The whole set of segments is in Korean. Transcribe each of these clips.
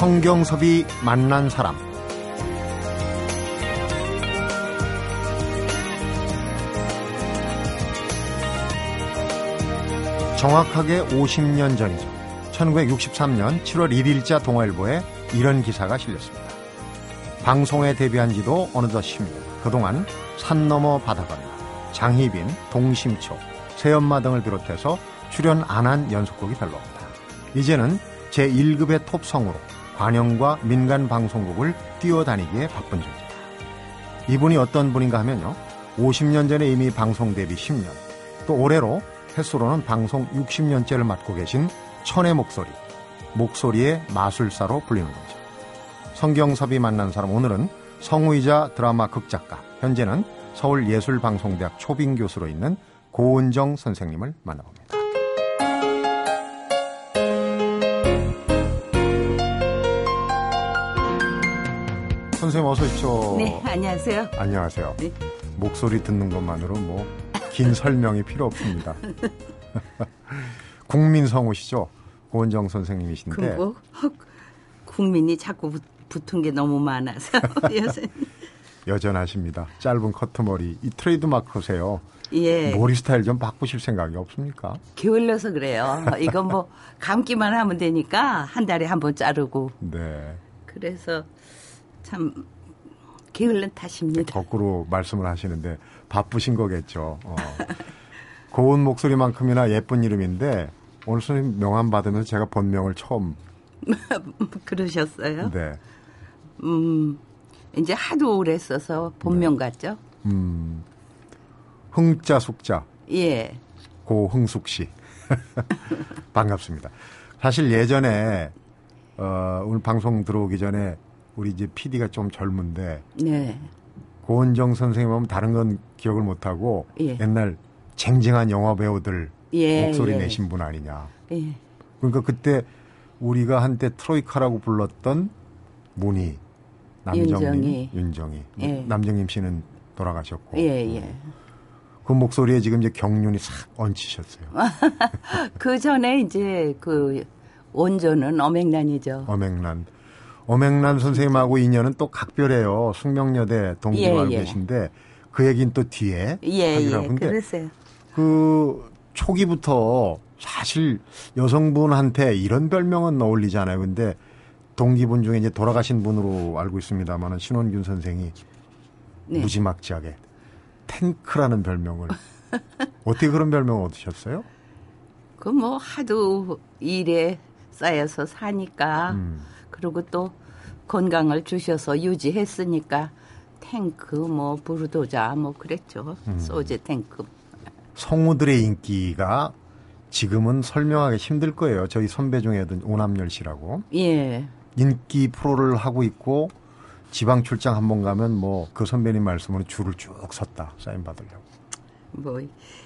성경섭이 만난 사람 정확하게 50년 전이죠. 1963년 7월 1일자 동아일보에 이런 기사가 실렸습니다. 방송에 데뷔한 지도 어느덧 10년. 그동안 산 너머 바다 건너, 장희빈, 동심초, 새엄마 등을 비롯해서 출연 안 한 연속곡이 별로 없다. 이제는 제1급의 톱성으로 관영과 민간 방송국을 뛰어다니기에 바쁜 중이다. 이분이 어떤 분인가 하면요. 50년 전에 이미 방송 데뷔 10년, 또 올해로 횟수로는 방송 60년째를 맡고 계신 천의 목소리, 목소리의 마술사로 불리는 거죠. 성경섭이 만난 사람 오늘은 성우이자 드라마 극작가, 현재는 서울예술방송대학 초빙 교수로 있는 고은정 선생님을 만나봅니다. 선생님 어서 오십시오. 네, 안녕하세요. 안녕하세요. 네. 목소리 듣는 것만으로 뭐 긴 설명이 필요 없습니다. 국민 성우시죠? 고은정 선생님이신데 헉, 국민이 자꾸 붙, 붙은 게 너무 많아서 요새 여전하십니다. 짧은 커트머리 이 트레이드 마크세요. 예 머리 스타일 좀 바꾸실 생각이 없습니까? 게을러서 그래요. 이건 뭐 감기만 하면 되니까 한 달에 한 번 자르고 네. 그래서 참 게을른 탓입니다. 거꾸로 말씀을 하시는데 바쁘신 거겠죠. 어. 고운 목소리만큼이나 예쁜 이름인데 오늘 선생님 명함 받으면서 제가 본명을 처음 그러셨어요? 네. 음 이제 하도 오래 써서 본명 같죠? 음. 흥자 숙자 예 고흥숙 씨 반갑습니다. 사실 예전에 어, 오늘 방송 들어오기 전에 우리 이제 PD가 좀 젊은데 네. 고은정 선생님 하면 다른 건 기억을 못 하고 예. 옛날 쟁쟁한 영화 배우들 예, 목소리 예. 내신 분 아니냐. 예. 그러니까 그때 우리가 한때 트로이카라고 불렀던 문희, 남정님, 윤정희. 윤정희. 예. 남정님 씨는 돌아가셨고. 예, 예. 그 목소리에 지금 이제 경륜이 싹 얹히셨어요. 그 전에 이제 그 원조는 어맹란이죠. 어맹란. 어맹란 선생님하고 인연은 또 각별해요. 숙명여대 동기로 예, 알고 예. 계신데 그 얘기는 또 뒤에 예, 하기로 예. 근데 그랬어요. 그 초기부터 사실 여성분한테 이런 별명은 어울리잖아요. 근데 동기분 중에 이제 돌아가신 분으로 알고 있습니다만은 신원균 선생이 네. 무지막지하게 탱크라는 별명을 어떻게 그런 별명을 얻으셨어요? 그 뭐 하도 일에 쌓여서 사니까 음. 그리고 또 건강을 주셔서 유지했으니까 탱크 뭐 부르도자 뭐 그랬죠. 음. 소재 탱크. 성우들의 인기가 지금은 설명하기 힘들 거예요. 저희 선배 중에도 오남열 씨라고 예. 인기 프로를 하고 있고 지방 출장 한 번 가면 뭐 그 선배님 말씀으로 줄을 쭉 섰다 사인 받으려고. 뭐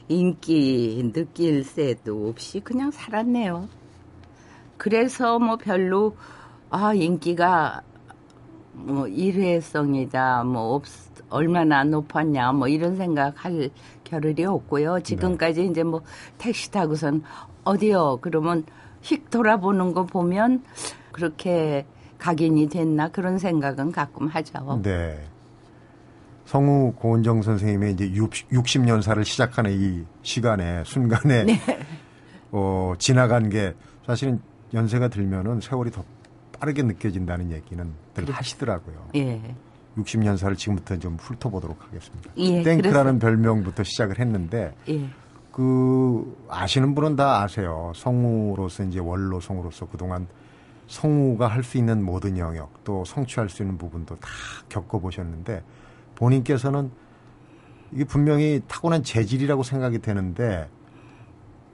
인기 느낄 새도 없이 그냥 살았네요. 그래서 뭐 별로 아 인기가 뭐 일회성이다 뭐 없, 얼마나 높았냐 뭐 이런 생각할 겨를이 없고요. 지금까지 이제 뭐 택시 타고선 어디요 그러면 휙 돌아보는 거 보면 그렇게 각인이 됐나 그런 생각은 가끔 하죠. 네. 성우 고은정 선생님의 이제 60 년사를 시작하는 이 시간에 순간에 네. 어, 지나간 게 사실은 연세가 들면은 세월이 더 빠르게 느껴진다는 얘기는 늘 하시더라고요. 예. 60년사를 지금부터 좀 훑어보도록 하겠습니다. 예, 땡크라는 별명부터 시작을 했는데 예. 그 아시는 분은 다 아세요. 성우로서 이제 원로 성우로서 그동안 성우가 할 수 있는 모든 영역 또 성취할 수 있는 부분도 다 겪어보셨는데 본인께서는 이게 분명히 타고난 재질이라고 생각이 되는데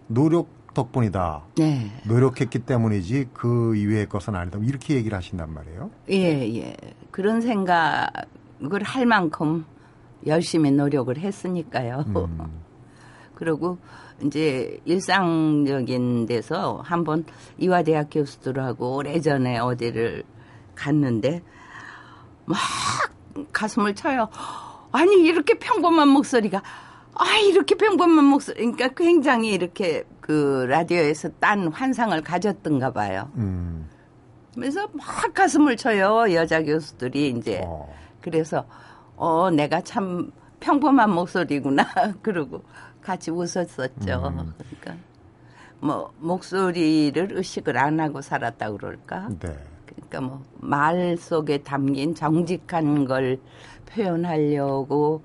노력 덕분이다. 네. 노력했기 때문이지 그 이외의 것은 아니다. 이렇게 얘기를 하신단 말이에요. 예, 예. 그런 생각을 할 만큼 열심히 노력을 했으니까요. 음. 그리고 이제 일상적인 데서 한번 이화대학 교수들하고 오래전에 어디를 갔는데 막 가슴을 쳐요. 아니 이렇게 평범한 목소리가 아 이렇게 평범한 목소리 그러니까 굉장히 이렇게 그 라디오에서 딴 환상을 가졌던가 봐요. 음. 그래서 막 가슴을 쳐요 여자 교수들이 이제 어. 그래서 어 내가 참 평범한 목소리구나 그러고 같이 웃었었죠. 음. 그러니까 뭐 목소리를 의식을 안 하고 살았다 그럴까? 네. 그러니까 뭐 말 속에 담긴 정직한 걸 표현하려고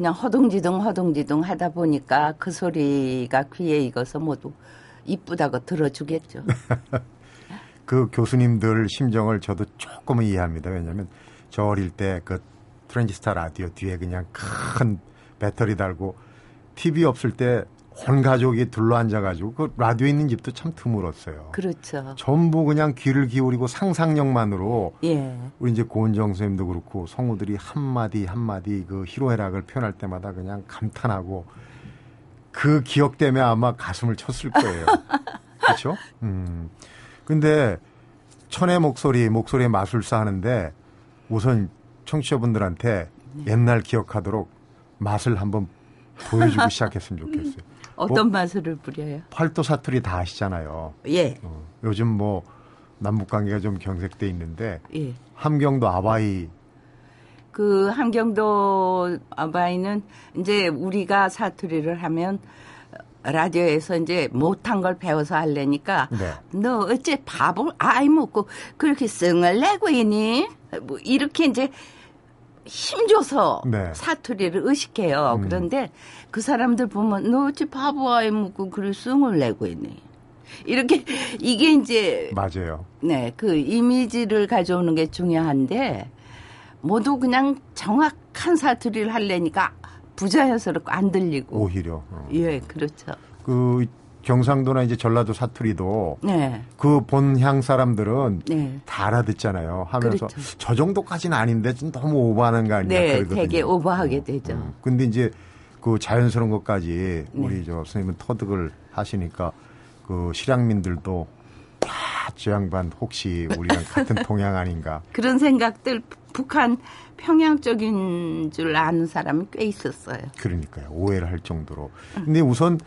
그냥 허둥지둥 허둥지둥 하다 보니까 그 소리가 귀에 익어서 모두 이쁘다고 들어주겠죠. 그 교수님들 심정을 저도 조금은 이해합니다. 왜냐하면 저 어릴 때 그 트랜지스타 라디오 뒤에 그냥 큰 배터리 달고 TV 없을 때 온 가족이 둘러 앉아가지고 그 라디오 있는 집도 참 드물었어요. 그렇죠. 전부 그냥 귀를 기울이고 상상력만으로 예. 우리 이제 고은정 선생님도 그렇고 성우들이 한 마디 한 마디 그 희로애락을 표현할 때마다 그냥 감탄하고 그 기억 때문에 아마 가슴을 쳤을 거예요. 그렇죠? 음. 근데 천의 목소리, 목소리의 마술사 하는데 우선 청취자분들한테 옛날 기억하도록 맛을 한번 보여주고 시작했으면 좋겠어요. 어떤 마술을 부려요? 팔도 사투리 다 아시잖아요. 예. 어, 요즘 뭐 남북 관계가 좀 경색돼 있는데 예. 함경도 아바이 그 함경도 아바이는 이제 우리가 사투리를 하면 라디오에서 이제 못한 걸 배워서 하려니까 네. 너 어째 밥을 아이 먹고 그렇게 썽을 내고 있니? 뭐 이렇게 이제 힘줘서 네. 사투리를 의식해요. 음. 그런데 그 사람들 보면 너 어째 바보 아이 먹고 그래 썽을 내고 있니? 이렇게 이게 이제 맞아요. 네, 그 이미지를 가져오는 게 중요한데 모두 그냥 정확한 사투리를 하려니까 부자연스럽고 안 들리고. 오히려 어. 예, 그렇죠. 그 경상도나 이제 전라도 사투리도 네, 그 본향 사람들은 네. 다 알아듣잖아요. 하면서 그렇죠. 저 정도까지는 아닌데 좀 너무 오버하는 거 아니냐 네, 그러거든요. 되게 오버하게 되죠. 음. 근데 이제 그 자연스러운 것까지 네. 우리 저 선생님은 터득을 하시니까 그 실향민들도 야, 저 양반 혹시 우리랑 같은 동양 아닌가. 그런 생각들 북한 평양 쪽인 줄 아는 사람이 꽤 있었어요. 그러니까요. 오해를 할 정도로. 근데 우선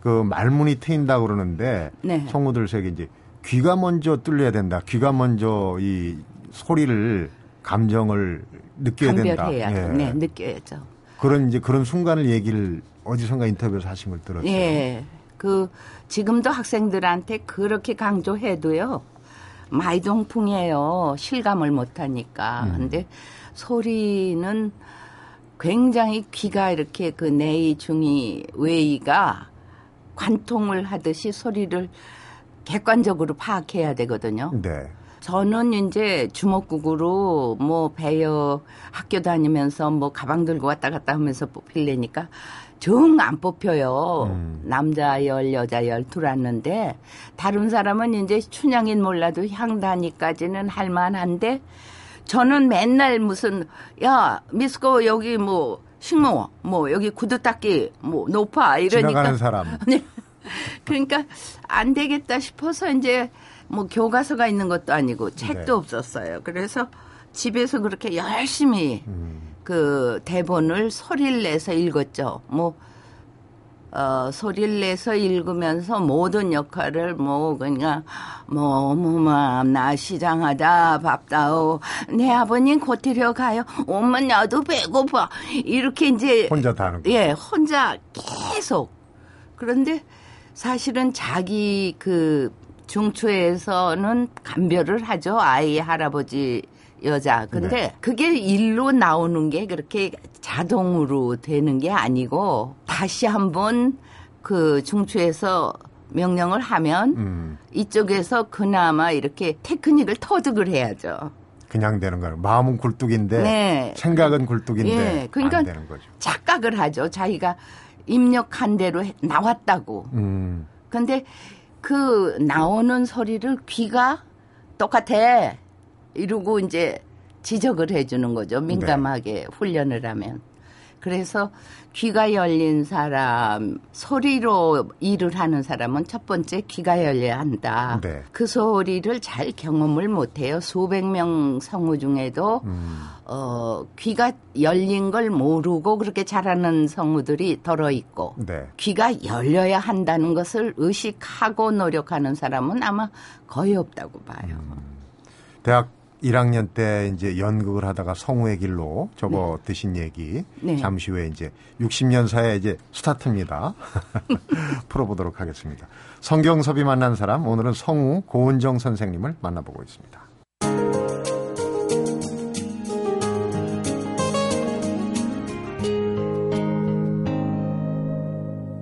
그 말문이 트인다 그러는데 네. 성우들 세계 이제 귀가 먼저 뚫려야 된다. 귀가 먼저 이 소리를 감정을 느껴야 된다. 강별해야 예. 네, 느껴야죠. 그런 이제 그런 순간을 얘기를 어디선가 인터뷰에서 하신 걸 들었어요. 예. 그 지금도 학생들한테 그렇게 강조해도요. 마이동풍이에요. 실감을 못 하니까. 음. 근데 소리는 굉장히 귀가 이렇게 그 내이 중이 외이가 관통을 하듯이 소리를 객관적으로 파악해야 되거든요. 네. 저는 이제 주먹국으로 뭐 배역 학교 다니면서 뭐 가방 들고 왔다 갔다 하면서 뽑히려니까 정 안 뽑혀요. 음. 남자 열, 여자 열 들어왔는데 다른 사람은 이제 춘향인 몰라도 향단이까지는 할만한데 저는 맨날 무슨 야 미스코 여기 뭐 식모 뭐 여기 구두 닦기 뭐 높아 이러니까 지나가는 사람. 네. 그러니까 안 되겠다 싶어서 이제 뭐 교과서가 있는 것도 아니고 책도 네. 없었어요. 그래서 집에서 그렇게 열심히 음. 그 대본을 소리를 내서 읽었죠. 뭐 어, 소리를 내서 읽으면서 모든 역할을 뭐 그냥 뭐 어머마 나 시장하다 밥다오 내 아버님 곧 데려가요. 엄마 나도 배고파 이렇게 이제 혼자 다 하는 거. 예, 혼자 계속. 그런데 사실은 자기 그 중초에서는 감별을 하죠. 아이, 할아버지, 여자. 근데 네. 그게 일로 나오는 게 그렇게 자동으로 되는 게 아니고 다시 한번 그 중초에서 명령을 하면 음. 이쪽에서 그나마 이렇게 테크닉을 터득을 해야죠. 그냥 되는 거예요. 마음은 굴뚝인데 네. 생각은 굴뚝인데 예, 그러니까 안 되는 거죠. 착각을 하죠. 자기가 입력한 대로 해- 나왔다고. 음. 근데 그 나오는 소리를 귀가 똑같아. 이러고 이제 지적을 해주는 거죠. 민감하게 훈련을 하면. 그래서 귀가 열린 사람, 소리로 일을 하는 사람은 첫 번째 귀가 열려야 한다. 네. 그 소리를 잘 경험을 못해요. 수백 명 성우 중에도 음. 어, 귀가 열린 걸 모르고 그렇게 잘하는 성우들이 덜어 있고 네. 귀가 열려야 한다는 것을 의식하고 노력하는 사람은 아마 거의 없다고 봐요. 대학 1학년 때 이제 연극을 하다가 성우의 길로 접어 드신 얘기 네. 잠시 후에 이제 60년사의 이제 스타트입니다. 풀어보도록 하겠습니다. 성경섭이 만난 사람 오늘은 성우 고은정 선생님을 만나보고 있습니다.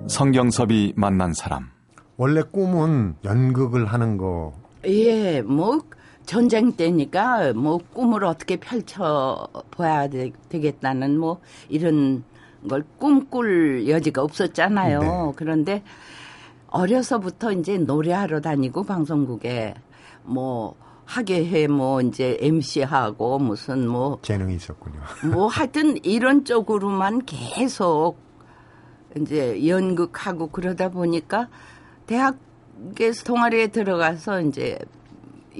성경섭이 만난 사람. 원래 꿈은 연극을 하는 거 예, 뭐 전쟁 때니까 뭐 꿈을 어떻게 펼쳐 봐야 되, 겠다는 뭐 이런 걸 꿈꿀 여지가 없었잖아요. 네. 그런데 어려서부터 이제 노래하러 다니고 방송국에 뭐 하게 해 뭐 이제 MC하고 무슨 뭐 재능이 있었군요. 뭐 하여튼 이런 쪽으로만 계속 이제 연극하고 그러다 보니까 대학에서 동아리에 들어가서 이제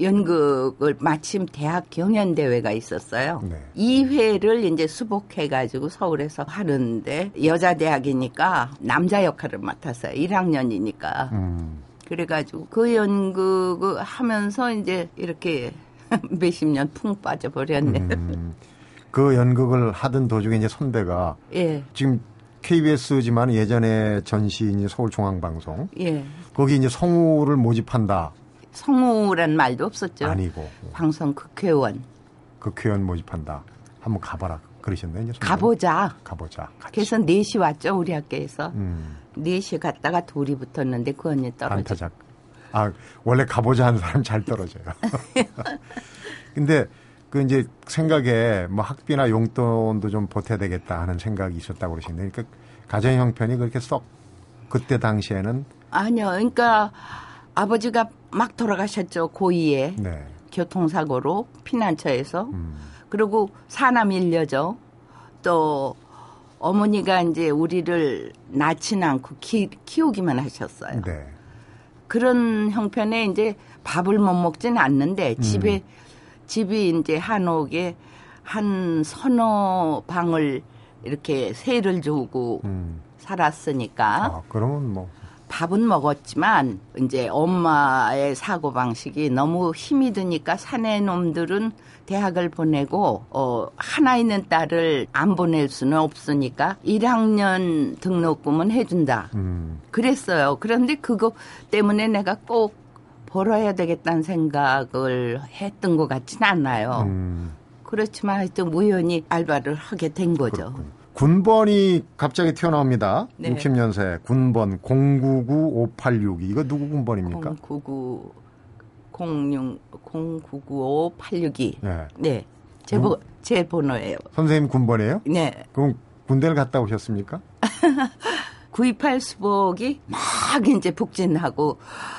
연극을 마침 대학 경연대회가 있었어요. 네. 이 2회를 이제 수복해가지고 서울에서 하는데 여자 대학이니까 남자 역할을 맡았어요. 1학년이니까. 음, 그래가지고 그 연극을 하면서 이제 이렇게 몇십 년 풍 빠져버렸네. 음, 그 연극을 하던 도중에 이제 선배가 예, 지금 KBS지만 예전에 전시인 서울중앙방송 예. 거기 이제 성우를 모집한다 성우란 말도 없었죠. 아니고 방송 국회의원 극회원 모집한다 한번 가봐라 그러셨나요? 이제? 가보자. 가보자. 같이. 그래서 넷이 왔죠 우리 학교에서 음, 넷이 갔다가 둘이 붙었는데 그 언니 떨어져. 아 원래 가보자 하는 사람 잘 떨어져요. 근데 그 이제 생각에 뭐 학비나 용돈도 좀 보태야 되겠다 하는 생각이 있었다고 그러시는데 그러니까 가정 형편이 그렇게 썩 그때 당시에는 아니요, 그러니까 아버지가 막 돌아가셨죠 고2에 네. 교통사고로 피난처에서. 음, 그리고 사남 일녀죠. 또 어머니가 이제 우리를 낳지는 않고 키, 키우기만 하셨어요. 네. 그런 형편에 이제 밥을 못 먹지는 않는데 집에 집이 이제 한옥에 한 서너 방을 이렇게 세를 주고 음. 살았으니까 아, 그러면 뭐 밥은 먹었지만 이제 엄마의 사고 방식이 너무 힘이 드니까 사내 놈들은 대학을 보내고 어 하나 있는 딸을 안 보낼 수는 없으니까 1학년 등록금은 해준다. 음, 그랬어요. 그런데 그거 때문에 내가 꼭 벌어야 되겠다는 생각을 했던 것 같지는 않아요. 음, 그렇지만 하여튼 우연히 알바를 하게 된 거죠. 군 번이 갑자기 튀어나옵니다. 네. 60년생 군번 099586 이거 누구 군번입니까? 099 06 099 582. 네. 네. 제, 번, 제 번호예요. 선생님 군번이에요? 네. 그럼 군대를 갔다 오셨습니까? 928 수복이 막 이제 북진하고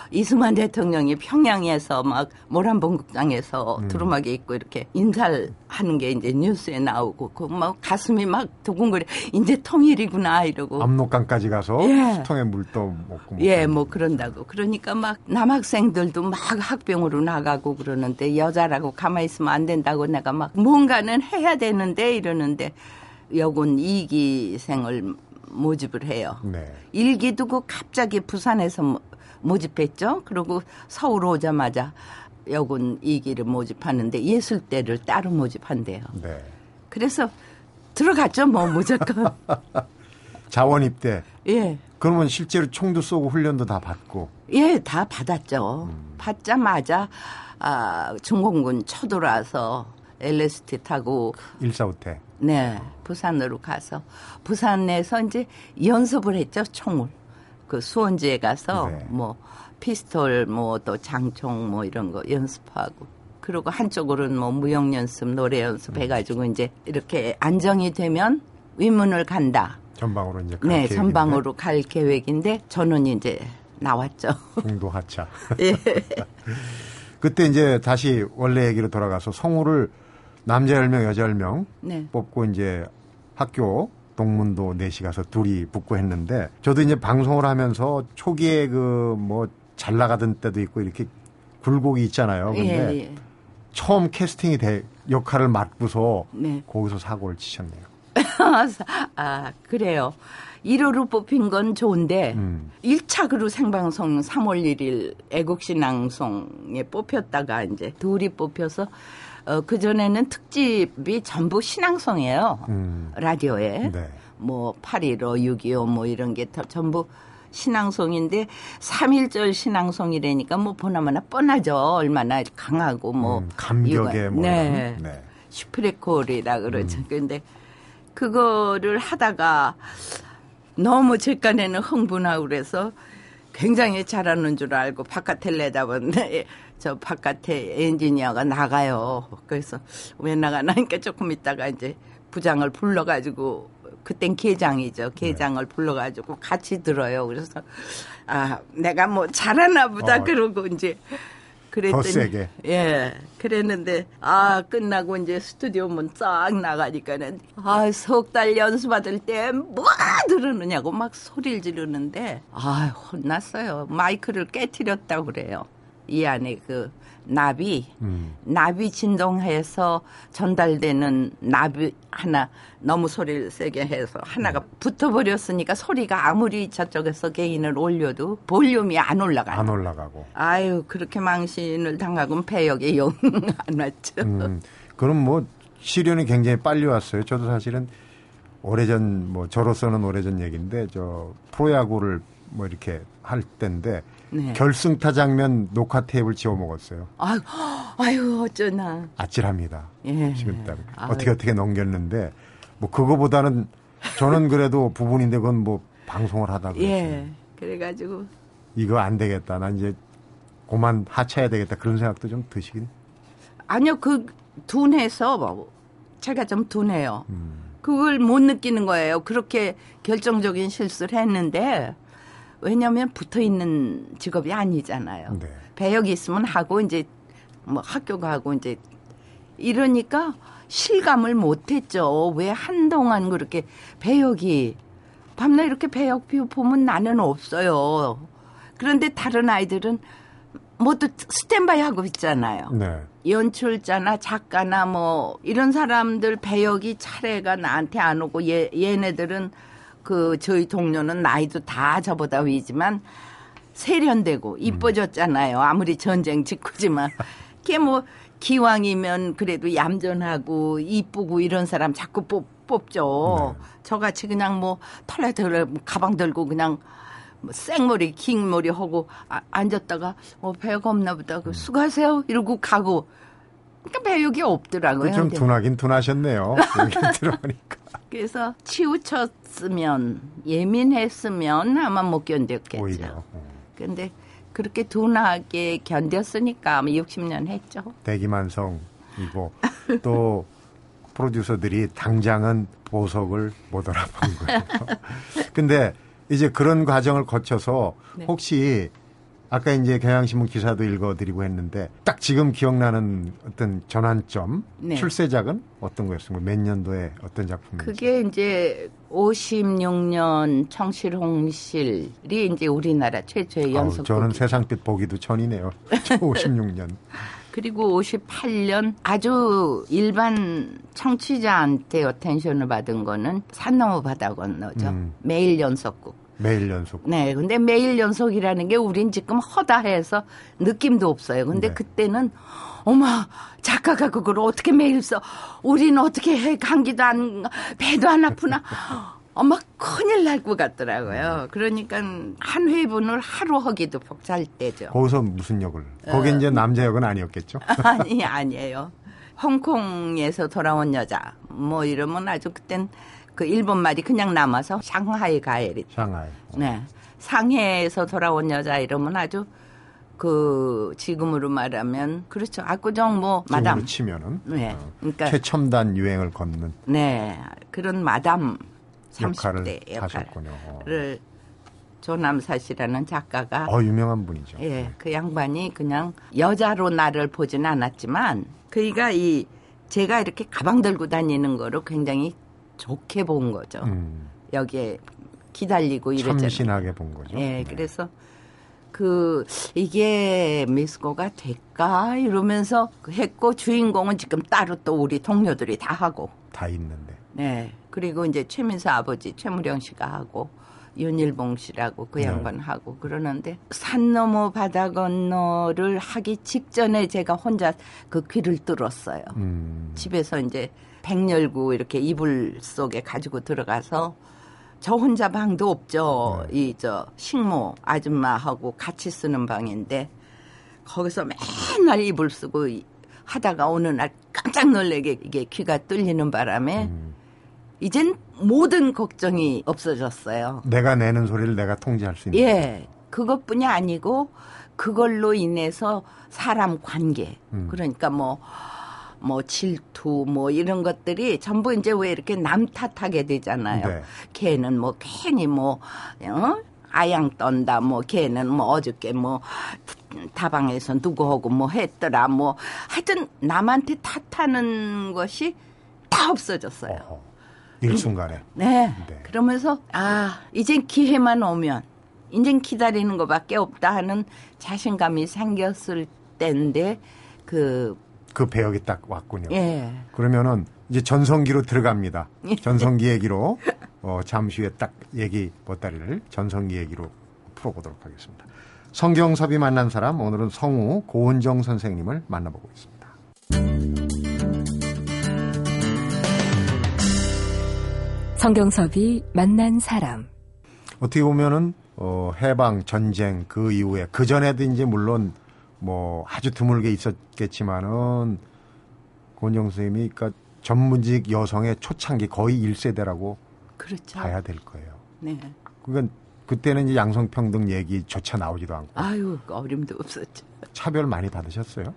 이승만 대통령이 평양에서 막 모란봉극장에서 두루마기 입고 이렇게 인사를 하는 게 이제 뉴스에 나오고 그막 가슴이 막 두근거려 이제 통일이구나 이러고 압록강까지 가서 예. 수통에 물도 먹고 뭐 예, 뭐 그런다고. 그러니까 막 남학생들도 막 학병으로 나가고 그러는데 여자라고 가만히 있으면 안 된다고 내가 막 뭔가는 해야 되는데 이러는데 여군 이기생을 모집을 해요. 네. 일기 두고 갑자기 부산에서 모- 모집했죠. 그리고 서울 오자마자 여군 이기를 모집하는데 예술대를 따로 모집한대요. 네. 그래서 들어갔죠, 뭐 무조건. 자원 입대. 예. 그러면 실제로 총도 쏘고 훈련도 다 받고. 예, 다 받았죠. 받자마자 아, 중공군 쳐들어와서 LST 타고 일사후퇴. 네 부산으로 가서 부산에서 이제 연습을 했죠 총을 그 수원지에 가서 네. 뭐 피스톨 뭐 또 장총 뭐 이런 거 연습하고 그리고 한쪽으로는 뭐 무용 연습 노래 연습 해가지고 이제 이렇게 안정이 되면 위문을 간다. 전방으로 이제 갈 네 계획인데. 전방으로 갈 계획인데 저는 이제 나왔죠. 중도 하차. 예. 그때 이제 다시 원래 얘기로 돌아가서 성우를 남자 10명, 여자 10명 네. 뽑고 이제 학교 동문도 넷이 가서 둘이 붙고 했는데 저도 이제 방송을 하면서 초기에 그 뭐 잘 나가던 때도 있고 이렇게 굴곡이 있잖아요. 근데 예, 예. 처음 캐스팅이 돼 역할을 맡고서 네. 거기서 사고를 치셨네요. 아, 그래요. 1호로 뽑힌 건 좋은데 음. 1차그로 생방송 3월 1일 애국신앙송에 뽑혔다가 이제 둘이 뽑혀서 어, 그전에는 특집이 전부 신앙송이에요. 음. 라디오에. 네. 뭐, 8.15, 6.25 뭐 이런 게 다 전부 신앙송인데 3.1절 신앙송이라니까 뭐 보나마나 뻔하죠. 얼마나 강하고 뭐. 음, 이거- 뭐 네. 이런, 네. 슈프레콜이라 그러죠. 근데 그거를 하다가 너무 제 깐에는 흥분하고 그래서 굉장히 잘하는 줄 알고 바깥에 내다보는데 저 바깥에 엔지니어가 나가요. 그래서 왜 나가나니까 조금 있다가 이제 부장을 불러가지고 그땐 계장이죠. 계장을 불러가지고 같이 들어요. 그래서 아 내가 뭐 잘하나 보다 어. 그러고 이제 그랬더니 세게. 예 그랬는데 아 끝나고 이제 스튜디오 문 쫙 나가니까는 아 석 달 연습받을 때 뭐가 들으느냐고 막 소리를 지르는데 아 혼났어요 마이크를 깨트렸다고 그래요 이 안에 그 나비 음. 나비 진동해서 전달되는 나비 하나 너무 소리를 세게 해서 하나가 붙어버렸으니까 소리가 아무리 저쪽에서 개인을 올려도 볼륨이 안 올라가요. 안 올라가고. 아유 그렇게 망신을 당하고는 배역이 영 안 왔죠. 음. 그럼 뭐 시련이 굉장히 빨리 왔어요. 저도 사실은 오래전 뭐 저로서는 오래전 얘기인데 저 프로야구를 뭐 이렇게 할 때인데 네. 결승타 장면 녹화 테이프를 지워 먹었어요. 아유, 아유 어쩌나. 아찔합니다. 예. 지금 딱 아유. 어떻게 어떻게 넘겼는데 뭐 그거보다는 저는 그래도 부분인데 그건 뭐 방송을 하다 그랬어요. 예. 그래가지고 이거 안 되겠다. 난 이제 그만 하차해야 되겠다. 그런 생각도 좀 드시긴. 아니요 그 둔해서 뭐 제가 좀 둔해요. 음. 그걸 못 느끼는 거예요. 그렇게 결정적인 실수를 했는데 왜냐하면 붙어 있는 직업이 아니잖아요. 네. 배역이 있으면 하고 이제 뭐 학교 가고 이제 이러니까 실감을 못 했죠. 왜 한동안 그렇게 배역이 밤낮 이렇게 배역 뷰 보면 나는 없어요. 그런데 다른 아이들은 모두 스탠바이 하고 있잖아요. 네. 연출자나 작가나 뭐 이런 사람들 배역이 차례가 나한테 안 오고 얘, 얘네들은 그 저희 동료는 나이도 다 저보다 위지만 세련되고 이뻐졌잖아요. 아무리 전쟁 직후지만 걔 뭐 기왕이면 그래도 얌전하고 이쁘고 이런 사람 자꾸 뽑, 뽑죠. 저같이 그냥 뭐 털레 털레 가방 들고 그냥 뭐 생머리, 긴 머리 하고 아, 앉았다가 어 배가 없나 보다. 그 수고하세요 이러고 가고. 그러니까 배역이 없더라고요. 좀 둔하긴 둔하셨네요. 들어보니까. 그래서 치우쳤으면 예민했으면 아마 못 견뎠겠죠. 오히려. 어. 근데 그렇게 둔하게 견뎠으니까 아마 60년 했죠. 대기만성이고 또 프로듀서들이 당장은 보석을 못 알아본 거예요. 근데 이제 그런 과정을 거쳐서 네. 혹시 아까 이제 경향신문 기사도 읽어드리고 했는데 딱 지금 기억나는 어떤 전환점 네. 출세작은 어떤 거였습니까? 몇 년도에 어떤 작품인지? 그게 이제 56년 청실홍실이 이제 우리나라 최초의 아우, 연속 저는 곡이 세상빛 보기도 천이네요. 56년. 그리고 58년 아주 일반 청취자한테 attention을 받은 거는 산 넘어 바다 건너죠. 음. 매일 연속곡. 매일 연속. 네, 근데 매일 연속이라는 게 우린 지금 허다해서 느낌도 없어요. 근데 네. 그때는 어머 작가가 그걸 어떻게 매일 써? 우리는 어떻게 해? 감기도 안 배도 안 아프나? 어머 큰일 날 것 같더라고요. 그러니까 한 회분을 하루 하기도 벅찰 때죠. 거기서 무슨 역을? 거기 이제 남자 역은 아니었겠죠? 아니 아니에요. 홍콩에서 돌아온 여자 뭐 이러면 아주 그땐 그 일본 말이 그냥 남아서 상하이 가에리 상하이. 네. 상해에서 돌아온 여자 이러면 아주 그 지금으로 말하면 그렇죠. 압구정 뭐 마담. 치면은 네. 어, 그러니까 최첨단 유행을 걷는 네. 그런 마담 역할을 30대 하셨군요. 어. 역할을 조남사 씨라는 작가가 어, 유명한 분이죠. 예, 그 양반이 그냥 여자로 나를 보진 않았지만 그이가 이 제가 이렇게 가방 들고 다니는 거로 굉장히 좋게 본 거죠. 음, 여기에 기다리고 이랬잖아요. 참신하게 본 거죠. 예, 네. 그래서 그 이게 미스코가 될까 이러면서 했고 주인공은 지금 따로 또 우리 동료들이 다 하고 다 있는데. 네 그리고 이제 최민수 아버지 최무령 씨가 하고 윤일봉 씨라고 그 네. 양반 하고 그러는데 산 너머 바다 건너를 하기 직전에 제가 혼자 그 귀를 뚫었어요. 음. 집에서 이제 백 열고 이렇게 이불 속에 가지고 들어가서 저 혼자 방도 없죠. 네. 이저 식모 아줌마하고 같이 쓰는 방인데 거기서 맨날 이불 쓰고 이- 하다가 어느 날 깜짝 놀래게 이게 귀가 뚫리는 바람에 음. 이젠 모든 걱정이 없어졌어요. 내가 내는 소리를 내가 통제할 수 있는. 예. 그것뿐이 아니고 그걸로 인해서 사람 관계 음. 그러니까 뭐 뭐 질투 뭐 이런 것들이 전부 이제 왜 이렇게 남 탓하게 되잖아요. 네. 걔는 뭐 괜히 뭐 어? 아양 떤다 뭐 걔는 뭐 어저께 뭐 다방에서 누구하고 뭐 했더라 뭐 하여튼 남한테 탓하는 것이 다 없어졌어요. 어허. 일순간에. 네. 네. 그러면서 아 이젠 기회만 오면 이젠 기다리는 것밖에 없다 하는 자신감이 생겼을 때인데 그 그 배역이 딱 왔군요. 예. 그러면은 이제 전성기로 들어갑니다. 전성기 얘기로 어, 잠시 후에 딱 얘기 보따리를 전성기 얘기로 풀어보도록 하겠습니다. 성경섭이 만난 사람 오늘은 성우 고은정 선생님을 만나보고 있습니다. 성경섭이 만난 사람. 어떻게 보면은 어, 해방 전쟁 그 이후에 그 전에도 이제 물론 뭐 아주 드물게 있었겠지만은 고은정 선생님이 그러니까 전문직 여성의 초창기 거의 1세대라고 그렇죠. 봐야 될 거예요. 네. 그건 그때는 이제 양성평등 얘기조차 나오지도 않고 아유 어림도 없었죠. 차별 많이 받으셨어요?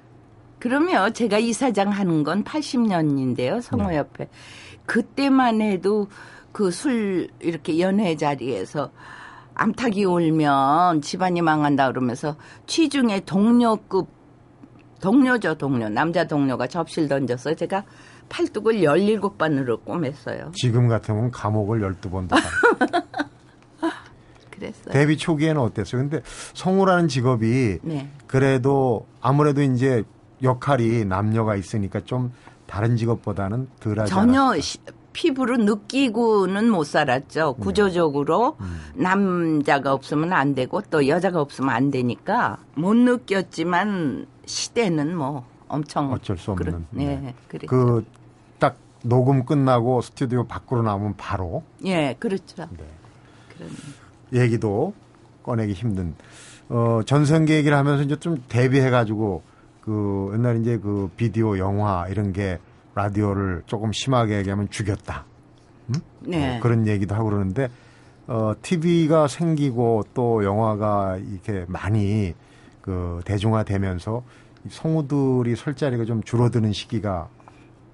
그러면 제가 이사장 하는 건 80년인데요. 성호협회. 그때만 해도 그 술 이렇게 연회 자리에서 암탉이 울면 집안이 망한다 그러면서 취중에 동료급 동료죠 동료 남자 동료가 접시를 던져서 제가 팔뚝을 17번으로 꼬맸어요. 지금 같으면 감옥을 12번도 가. 그랬어요. 데뷔 초기에는 어땠어요? 근데 성우라는 직업이 네. 그래도 아무래도 이제 역할이 남녀가 있으니까 좀 다른 직업보다는 덜하지 전혀? 시- 피부로 느끼고는 못 살았죠. 네. 구조적으로 음. 남자가 없으면 안 되고 또 여자가 없으면 안 되니까 못 느꼈지만 시대는 뭐 엄청 어쩔 수 없는. 그런- 네, 그래. 그딱 녹음 끝나고 스튜디오 밖으로 나오면 바로 예, 그렇죠. 네. 그런 얘기도 꺼내기 힘든 어 전성기 얘기를 하면서 이제 좀 대비해 가지고 그 옛날 이제 그 비디오 영화 이런 게 라디오를 조금 심하게 얘기하면 죽였다. 네. 어, 그런 얘기도 하고 그러는데 어 TV가 생기고 또 영화가 이렇게 많이 그 대중화되면서 이 성우들이 설 자리가 좀 줄어드는 시기가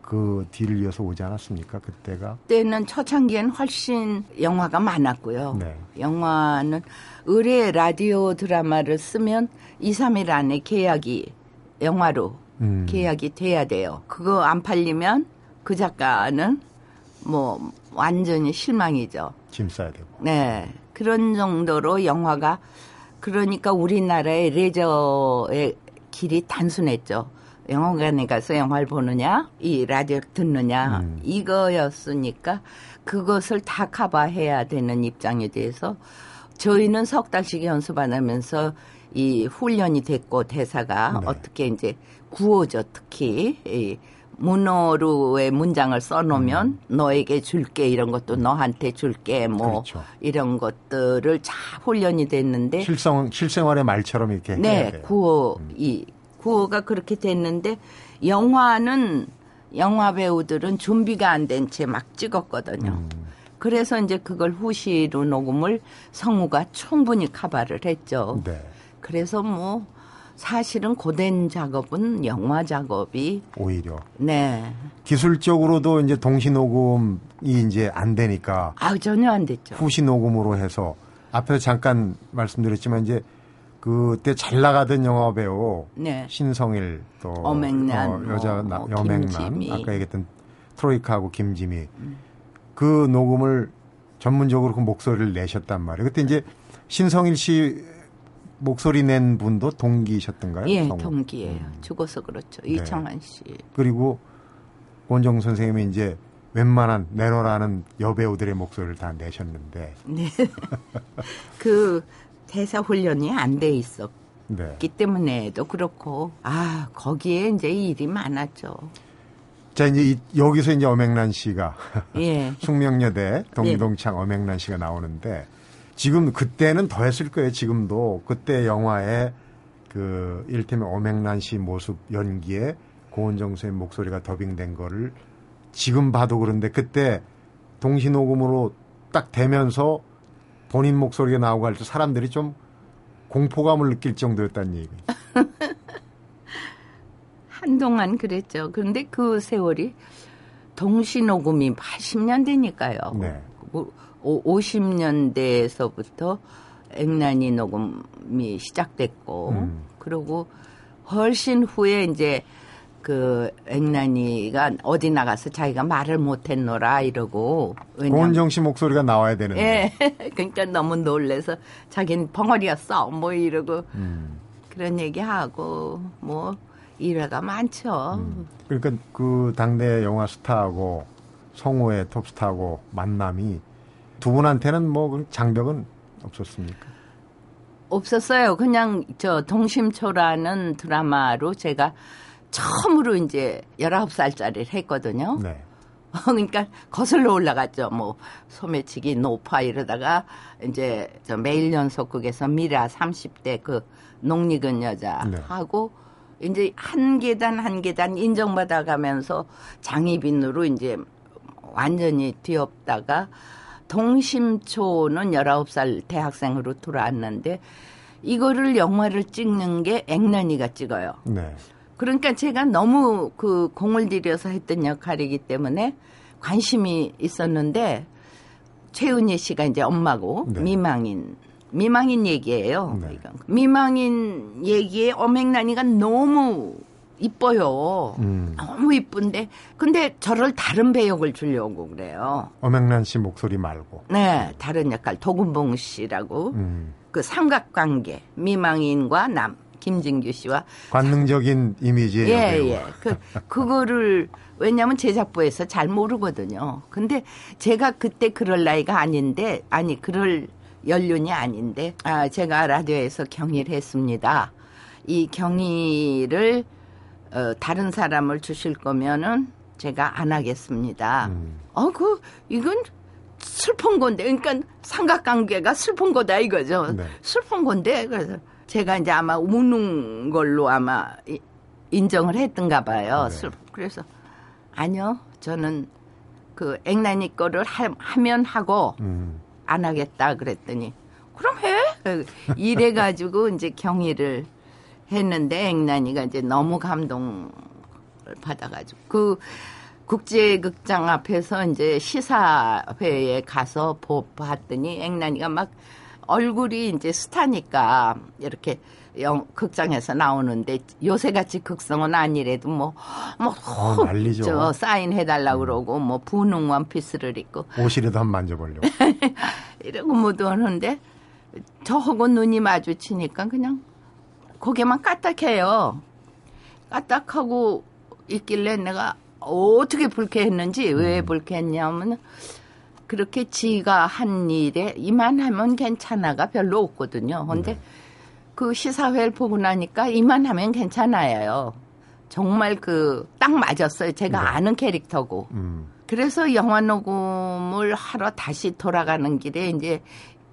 그 뒤를 이어서 오지 않았습니까? 그때가 그때는 초창기엔 훨씬 영화가 많았고요. 네. 영화는 의뢰 라디오 드라마를 쓰면 2, 3일 안에 계약이 영화로 음. 계약이 돼야 돼요. 그거 안 팔리면 그 작가는 뭐 완전히 실망이죠. 짐 싸야 되고. 네. 그런 정도로 영화가 그러니까 우리나라의 레저의 길이 단순했죠. 영화관에 가서 영화를 보느냐, 이 라디오 듣느냐, 음. 이거였으니까 그것을 다 커버해야 되는 입장에 대해서 저희는 석 달씩 연습 안 하면서 이 훈련이 됐고 대사가 네. 어떻게 이제 구호죠 특히 이 문어로의 문장을 써놓으면 너에게 줄게 이런 것도 너한테 줄게 뭐 음. 그렇죠. 이런 것들을 잘 훈련이 됐는데 실성 실생활의 말처럼 이렇게 네. 구호 이 구호가 그렇게 됐는데 영화는 영화 배우들은 준비가 안 된 채 막 찍었거든요. 음. 그래서 이제 그걸 후시로 녹음을 성우가 충분히 커버를 했죠. 네. 그래서 뭐 사실은 고된 작업은 영화 작업이 오히려 네. 기술적으로도 이제 동시 녹음이 이제 안 되니까 아 전혀 안 됐죠. 후시 녹음으로 해서 앞에서 잠깐 말씀드렸지만 이제 그때 잘 나가던 영화 배우 네. 신성일 또 어맹란, 어, 여자 뭐, 나, 뭐, 여맹란 김지미. 아까 얘기했던 트로이카하고 김지미 그 녹음을 전문적으로 그 목소리를 내셨단 말이에요. 그때 이제 신성일 씨 목소리 낸 분도 동기셨던가요? 예, 성우? 동기예요. 음. 죽어서 그렇죠. 네. 이청환 씨. 그리고 원정 선생님이 이제 웬만한 내노라는 여배우들의 목소리를 다 내셨는데 네. 그 대사 훈련이 안 돼 있었기 네. 때문에도 그렇고 아 거기에 이제 일이 많았죠. 자 이제 이- 여기서 이제 엄앵란 씨가 예. 숙명여대 동기동창 엄앵란 씨가 나오는데 지금 그때는 더 했을 거예요. 지금도 그때 영화에 그 일테면 엄앵란 씨 모습 연기에 고은정 의 목소리가 더빙된 거를 지금 봐도 그런데 그때 동시 녹음으로 딱 되면서 본인 목소리가 나오고 할 때 사람들이 좀 공포감을 느낄 정도였다는 얘기. 한동안 그랬죠. 그런데 그 세월이 동시 녹음이 80년대니까요. 네. 50년대에서부터 앵란이 녹음이 시작됐고, 음. 그리고 훨씬 후에 이제 그 앵란이가 어디 나가서 자기가 말을 못했노라 이러고. 고은정 씨 목소리가 나와야 되는데. 예. 그러니까 너무 놀래서 자기는 벙어리였어. 뭐 이러고 음. 그런 얘기하고 뭐 일화가 많죠. 그러니까 그 당대 영화 스타하고 성우의 톱스타하고 만남이 두 분한테는 뭐 장벽은 없었습니까? 없었어요. 그냥 저 동심초라는 드라마로 제가 처음으로 이제 19살짜리를 했거든요. 네. 그러니까 거슬러 올라갔죠. 뭐 소매치기 높아 이러다가 이제 저 매일 연속극에서 미라 30대 그 농익은 여자 네. 하고 이제 한 계단 한 계단 인정받아 가면서 장희빈으로 이제 완전히 뒤엎다가 동심초는 19살 대학생으로 들어왔는데 이거를 영화를 찍는 게 앵란이가 찍어요. 네. 그러니까 제가 너무 그 공을 들여서 했던 역할이기 때문에 관심이 있었는데 최은희 씨가 이제 엄마고 네. 미망인 미망인 얘기예요. 네. 미망인 얘기에 엄행란이가 너무 이뻐요. 음. 너무 이쁜데 근데 저를 다른 배역을 주려고 그래요. 엄앵란 씨 목소리 말고. 네, 다른 역할 도금봉 씨라고 음. 그 삼각관계 미망인과 남 김진규 씨와 관능적인 이미지의 예, 여배우. 예. 그, 그거를, 왜냐면 제작부에서 잘 모르거든요. 근데 제가 그때 그럴 나이가 아닌데, 아니, 그럴 연륜이 아닌데, 아, 제가 라디오에서 경의를 했습니다. 이 경의를, 어, 다른 사람을 주실 거면은 제가 안 하겠습니다. 음. 어, 그, 이건 슬픈 건데, 그러니까 삼각관계가 슬픈 거다 이거죠. 네. 슬픈 건데, 그래서 제가 이제 아마 우는 걸로 아마 이- 인정을 했던가 봐요. 네. 슬- 그래서 아니요, 저는 그 앵란이 거를 하, 하면 하고 음. 안 하겠다 그랬더니 그럼 해 이래가지고 이제 경의를 했는데 앵란이가 이제 너무 감동을 받아가지고 그 국제극장 앞에서 이제 시사회에 가서 보, 봤더니 앵란이가 막 얼굴이 이제 스타니까 이렇게 영, 극장에서 나오는데 요새같이 극성은 아니래도 뭐, 뭐, 어, 난리죠. 저 사인해달라고 그러고 뭐 분홍 원피스를 입고 옷이라도 한번 만져보려고. 이러고 못 오는데 저하고 눈이 마주치니까 그냥 고개만 까딱해요. 까딱하고 있길래 내가 어떻게 불쾌했는지 왜 불쾌했냐면 그렇게 지가 한 일에 이만하면 괜찮아가 별로 없거든요. 근데 그 시사회를 보고 나니까 이만하면 괜찮아요. 정말 그 딱 맞았어요. 제가 네. 아는 캐릭터고. 음. 그래서 영화 녹음을 하러 다시 돌아가는 길에 이제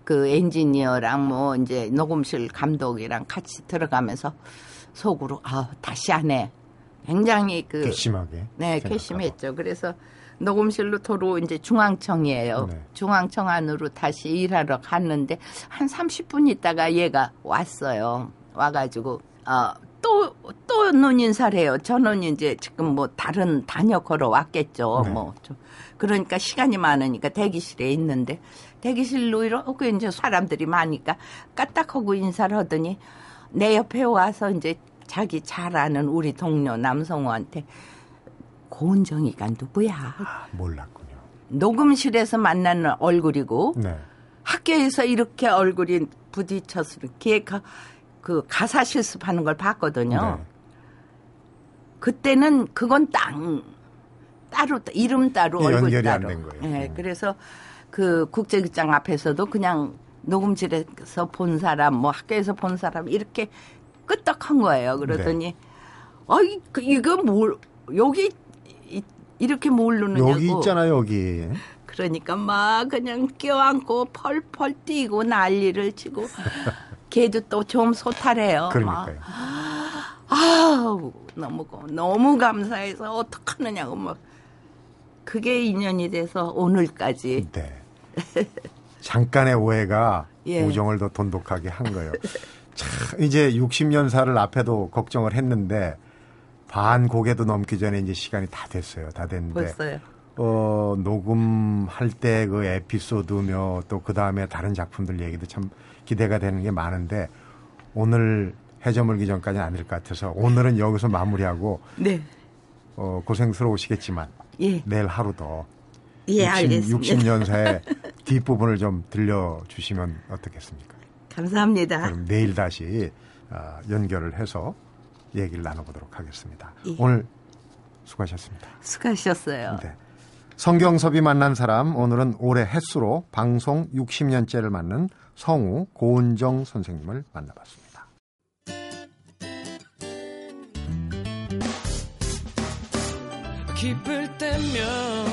그 엔지니어랑 뭐 이제 녹음실 감독이랑 같이 들어가면서 속으로 아 다시 하네. 굉장히 그 괘씸하게. 네, 생각하고. 괘씸했죠. 그래서 녹음실로 도로 이제 중앙청이에요. 네. 중앙청 안으로 다시 일하러 갔는데 한 30분 있다가 얘가 왔어요. 와가지고 어 또 또 눈인사를 해요. 저는 이제 지금 뭐 다른 단역하러 왔겠죠. 네. 뭐 좀. 그러니까 시간이 많으니까 대기실에 있는데 대기실로 이렇게 이제 사람들이 많으니까 까딱하고 인사를 하더니 내 옆에 와서 이제 자기 잘 아는 우리 동료 남성우한테 고은정이가 누구야? 아, 몰랐군요. 녹음실에서 만나는 얼굴이고 네. 학교에서 이렇게 얼굴이 부딪혀서 이렇게 가, 그 가사 실습하는 걸 봤거든요. 네. 그때는 그건 딱, 따로 이름 따로 예, 얼굴 연결이 안 따로. 된 거예요. 예, 음. 그래서 그 국제극장 앞에서도 그냥 녹음실에서 본 사람, 뭐 학교에서 본 사람 이렇게 끄떡한 거예요. 그러더니 아이 그 이거 뭘 여기 이- 이렇게 모르느냐고. 여기 있잖아요, 여기. 그러니까 막 그냥 껴안고 펄펄 뛰고 난리를 치고 걔도 또 좀 소탈해요. 막. 그러니까요. 아우 너무 고- 너무 감사해서 어떡하느냐고 막 그게 인연이 돼서 오늘까지 네. 잠깐의 오해가 예. 우정을 더 돈독하게 한 거예요. 참, 이제 60년사를 앞에도 걱정을 했는데, 반 고개도 넘기 전에 이제 시간이 다 됐어요. 다 됐는데. 벌써요. 어, 녹음할 때 그 에피소드며 또 그 다음에 다른 작품들 얘기도 참 기대가 되는 게 많은데, 오늘 해저물기 전까지는 아닐 것 같아서, 오늘은 여기서 마무리하고, 네. 어, 고생스러우시겠지만, 예. 내일 하루 더 예, 60, 알겠습니다. 60년사의 뒷부분을 좀 들려주시면 어떻겠습니까? 감사합니다. 그럼 내일 다시 아, 연결을 해서 얘기를 나눠보도록 하겠습니다. 예. 오늘 수고하셨습니다. 수고하셨어요. 네. 성경섭이 만난 사람 오늘은 올해 횟수로 방송 60년째를 맞는 성우 고은정 선생님을 만나봤습니다. 기쁠 때면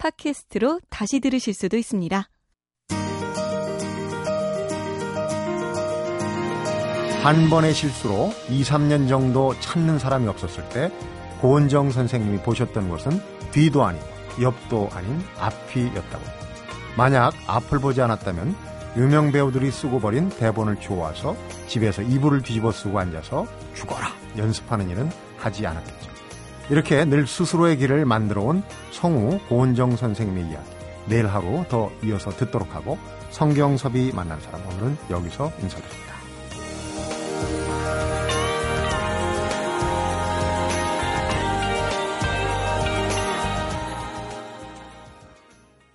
팟캐스트로 다시 들으실 수도 있습니다. 한 번의 실수로 2, 3년 정도 찾는 사람이 없었을 때 고은정 선생님이 보셨던 것은 뒤도 아니고 옆도 아닌 앞이었다고. 만약 앞을 보지 않았다면 유명 배우들이 쓰고 버린 대본을 주워와서 집에서 이불을 뒤집어 쓰고 앉아서 죽어라 연습하는 일은 하지 않았겠죠. 이렇게 늘 스스로의 길을 만들어 온 성우 고은정 선생님의 이야기 내일 하루 더 이어서 듣도록 하고 성경섭이 만난 사람 오늘은 여기서 인사드립니다.